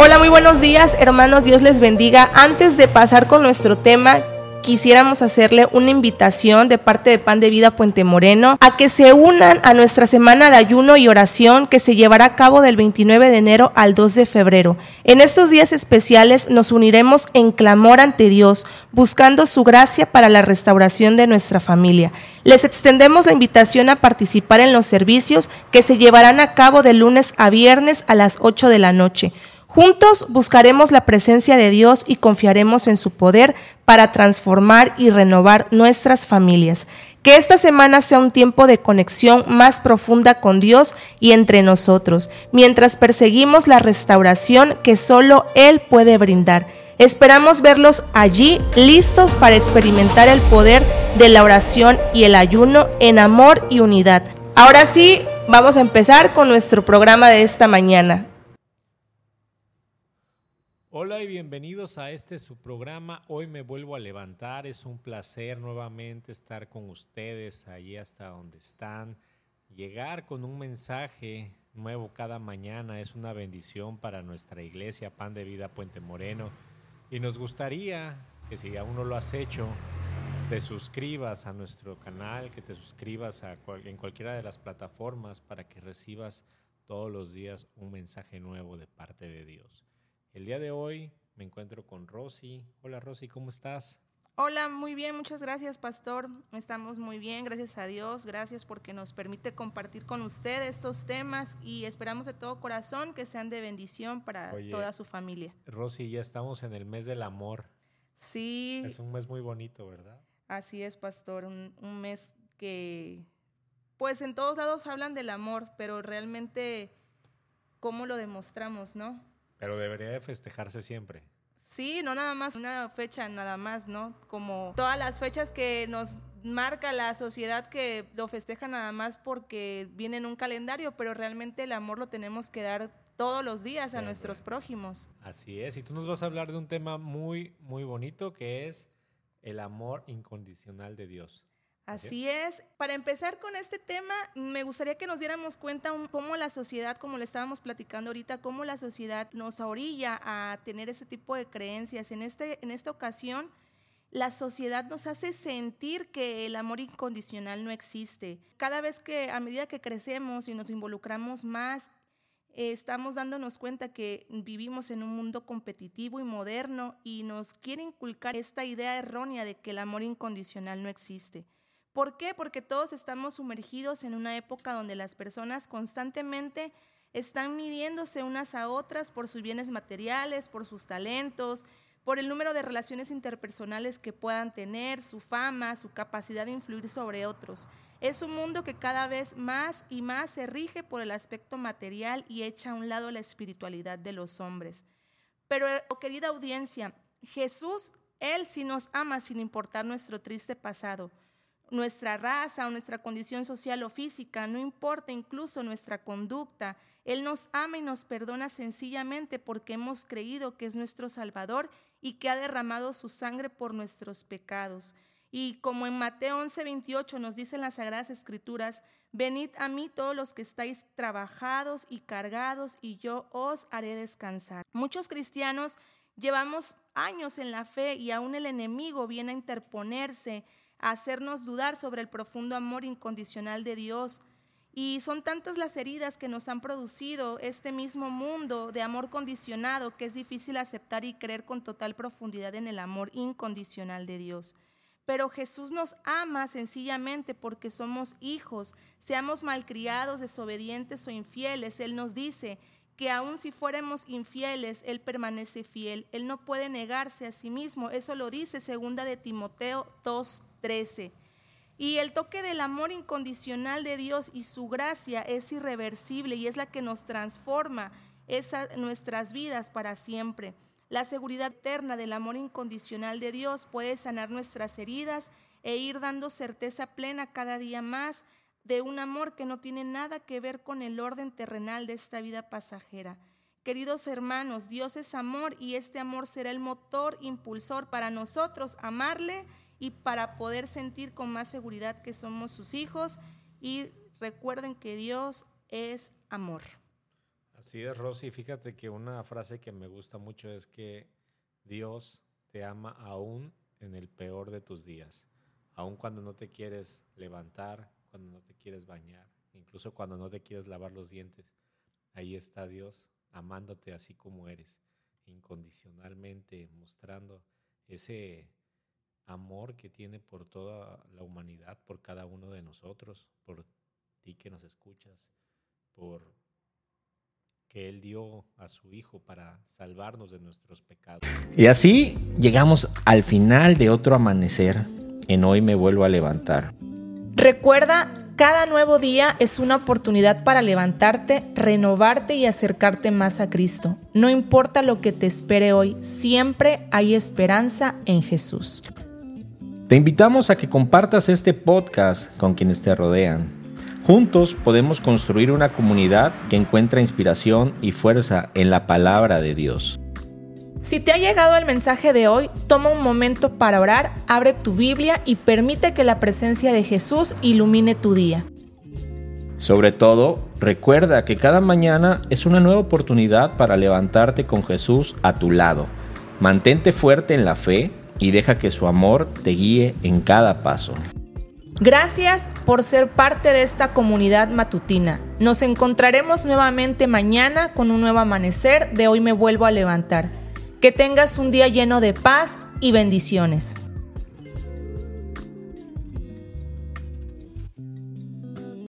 Hola, muy buenos días, hermanos. Dios les bendiga. Antes de pasar con nuestro tema, quisiéramos hacerle una invitación de parte de Pan de Vida Puente Moreno a que se unan a nuestra semana de ayuno y oración que se llevará a cabo del 29 de enero al 2 de febrero. En estos días especiales nos uniremos en clamor ante Dios, buscando su gracia para la restauración de nuestra familia. Les extendemos la invitación a participar en los servicios que se llevarán a cabo de lunes a viernes a las 8 de la noche. Juntos buscaremos la presencia de Dios y confiaremos en su poder para transformar y renovar nuestras familias. Que esta semana sea un tiempo de conexión más profunda con Dios y entre nosotros, mientras perseguimos la restauración que solo Él puede brindar. Esperamos verlos allí listos para experimentar el poder de la oración y el ayuno en amor y unidad. Ahora sí, vamos a empezar con nuestro programa de esta mañana. Hola y bienvenidos a este su programa. Hoy me vuelvo a levantar. Es un placer nuevamente estar con ustedes allí hasta donde están. Llegar con un mensaje nuevo cada mañana es una bendición para nuestra iglesia Pan de Vida Puente Moreno. Y nos gustaría que si aún no lo has hecho, te suscribas a nuestro canal, que te suscribas en cualquiera de las plataformas para que recibas todos los días un mensaje nuevo de parte de Dios. El día de hoy me encuentro con Rosy. Hola Rosy, ¿cómo estás? Hola, muy bien, muchas gracias Pastor. Estamos muy bien, gracias a Dios, gracias porque nos permite compartir con usted estos temas y esperamos de todo corazón que sean de bendición para toda su familia. Rosy, ya estamos en el mes del amor. Sí. Es un mes muy bonito, ¿verdad? Así es, Pastor, un, un mes que pues en todos lados hablan del amor, pero realmente cómo lo demostramos, ¿no? Pero debería de festejarse siempre. Sí, no nada más una fecha, nada más, ¿no? Como todas las fechas que nos marca la sociedad que lo festeja nada más porque viene en un calendario, pero realmente el amor lo tenemos que dar todos los días a nuestros prójimos. Así es, y tú nos vas a hablar de un tema muy, muy bonito que es el amor incondicional de Dios. Así es. Para empezar con este tema, me gustaría que nos diéramos cuenta cómo la sociedad, como le estábamos platicando ahorita, cómo la sociedad nos orilla a tener ese tipo de creencias. En, este, en esta ocasión, la sociedad nos hace sentir que el amor incondicional no existe. Cada vez que, a medida que crecemos y nos involucramos más, estamos dándonos cuenta que vivimos en un mundo competitivo y moderno y nos quiere inculcar esta idea errónea de que el amor incondicional no existe. ¿Por qué? Porque todos estamos sumergidos en una época donde las personas constantemente están midiéndose unas a otras por sus bienes materiales, por sus talentos, por el número de relaciones interpersonales que puedan tener, su fama, su capacidad de influir sobre otros. Es un mundo que cada vez más y más se rige por el aspecto material y echa a un lado la espiritualidad de los hombres. Pero, querida audiencia, Jesús, Él sí nos ama sin importar nuestro triste pasado nuestra raza o nuestra condición social o física, no importa incluso nuestra conducta. Él nos ama y nos perdona sencillamente porque hemos creído que es nuestro Salvador y que ha derramado su sangre por nuestros pecados. Y como en Mateo 11, 28 nos dicen las Sagradas Escrituras, venid a mí todos los que estáis trabajados y cargados y yo os haré descansar. Muchos cristianos llevamos años en la fe y aún el enemigo viene a interponerse hacernos dudar sobre el profundo amor incondicional de Dios. Y son tantas las heridas que nos han producido este mismo mundo de amor condicionado que es difícil aceptar y creer con total profundidad en el amor incondicional de Dios. Pero Jesús nos ama sencillamente porque somos hijos, seamos malcriados, desobedientes o infieles. Él nos dice que aun si fuéramos infieles, Él permanece fiel. Él no puede negarse a sí mismo. Eso lo dice segunda de Timoteo 2, 13. Y el toque del amor incondicional de Dios y su gracia es irreversible y es la que nos transforma esa, nuestras vidas para siempre. La seguridad eterna del amor incondicional de Dios puede sanar nuestras heridas e ir dando certeza plena cada día más de un amor que no tiene nada que ver con el orden terrenal de esta vida pasajera. Queridos hermanos, Dios es amor y este amor será el motor impulsor para nosotros amarle y para poder sentir con más seguridad que somos sus hijos y recuerden que Dios es amor. Así es, Rosy. Fíjate que una frase que me gusta mucho es que Dios te ama aún en el peor de tus días, aún cuando no te quieres levantar, cuando no te quieres bañar, incluso cuando no te quieres lavar los dientes. Ahí está Dios amándote así como eres, incondicionalmente, mostrando ese amor que tiene por toda la humanidad, por cada uno de nosotros, por ti que nos escuchas, por que Él dio a su Hijo para salvarnos de nuestros pecados. Y así llegamos al final de otro amanecer. En hoy me vuelvo a levantar. Recuerda, cada nuevo día es una oportunidad para levantarte, renovarte y acercarte más a Cristo. No importa lo que te espere hoy, siempre hay esperanza en Jesús. Te invitamos a que compartas este podcast con quienes te rodean. Juntos podemos construir una comunidad que encuentra inspiración y fuerza en la palabra de Dios. Si te ha llegado el mensaje de hoy, toma un momento para orar, abre tu Biblia y permite que la presencia de Jesús ilumine tu día. Sobre todo, recuerda que cada mañana es una nueva oportunidad para levantarte con Jesús a tu lado. Mantente fuerte en la fe y deja que su amor te guíe en cada paso. Gracias por ser parte de esta comunidad matutina. Nos encontraremos nuevamente mañana con un nuevo amanecer de Hoy me vuelvo a levantar. Que tengas un día lleno de paz y bendiciones.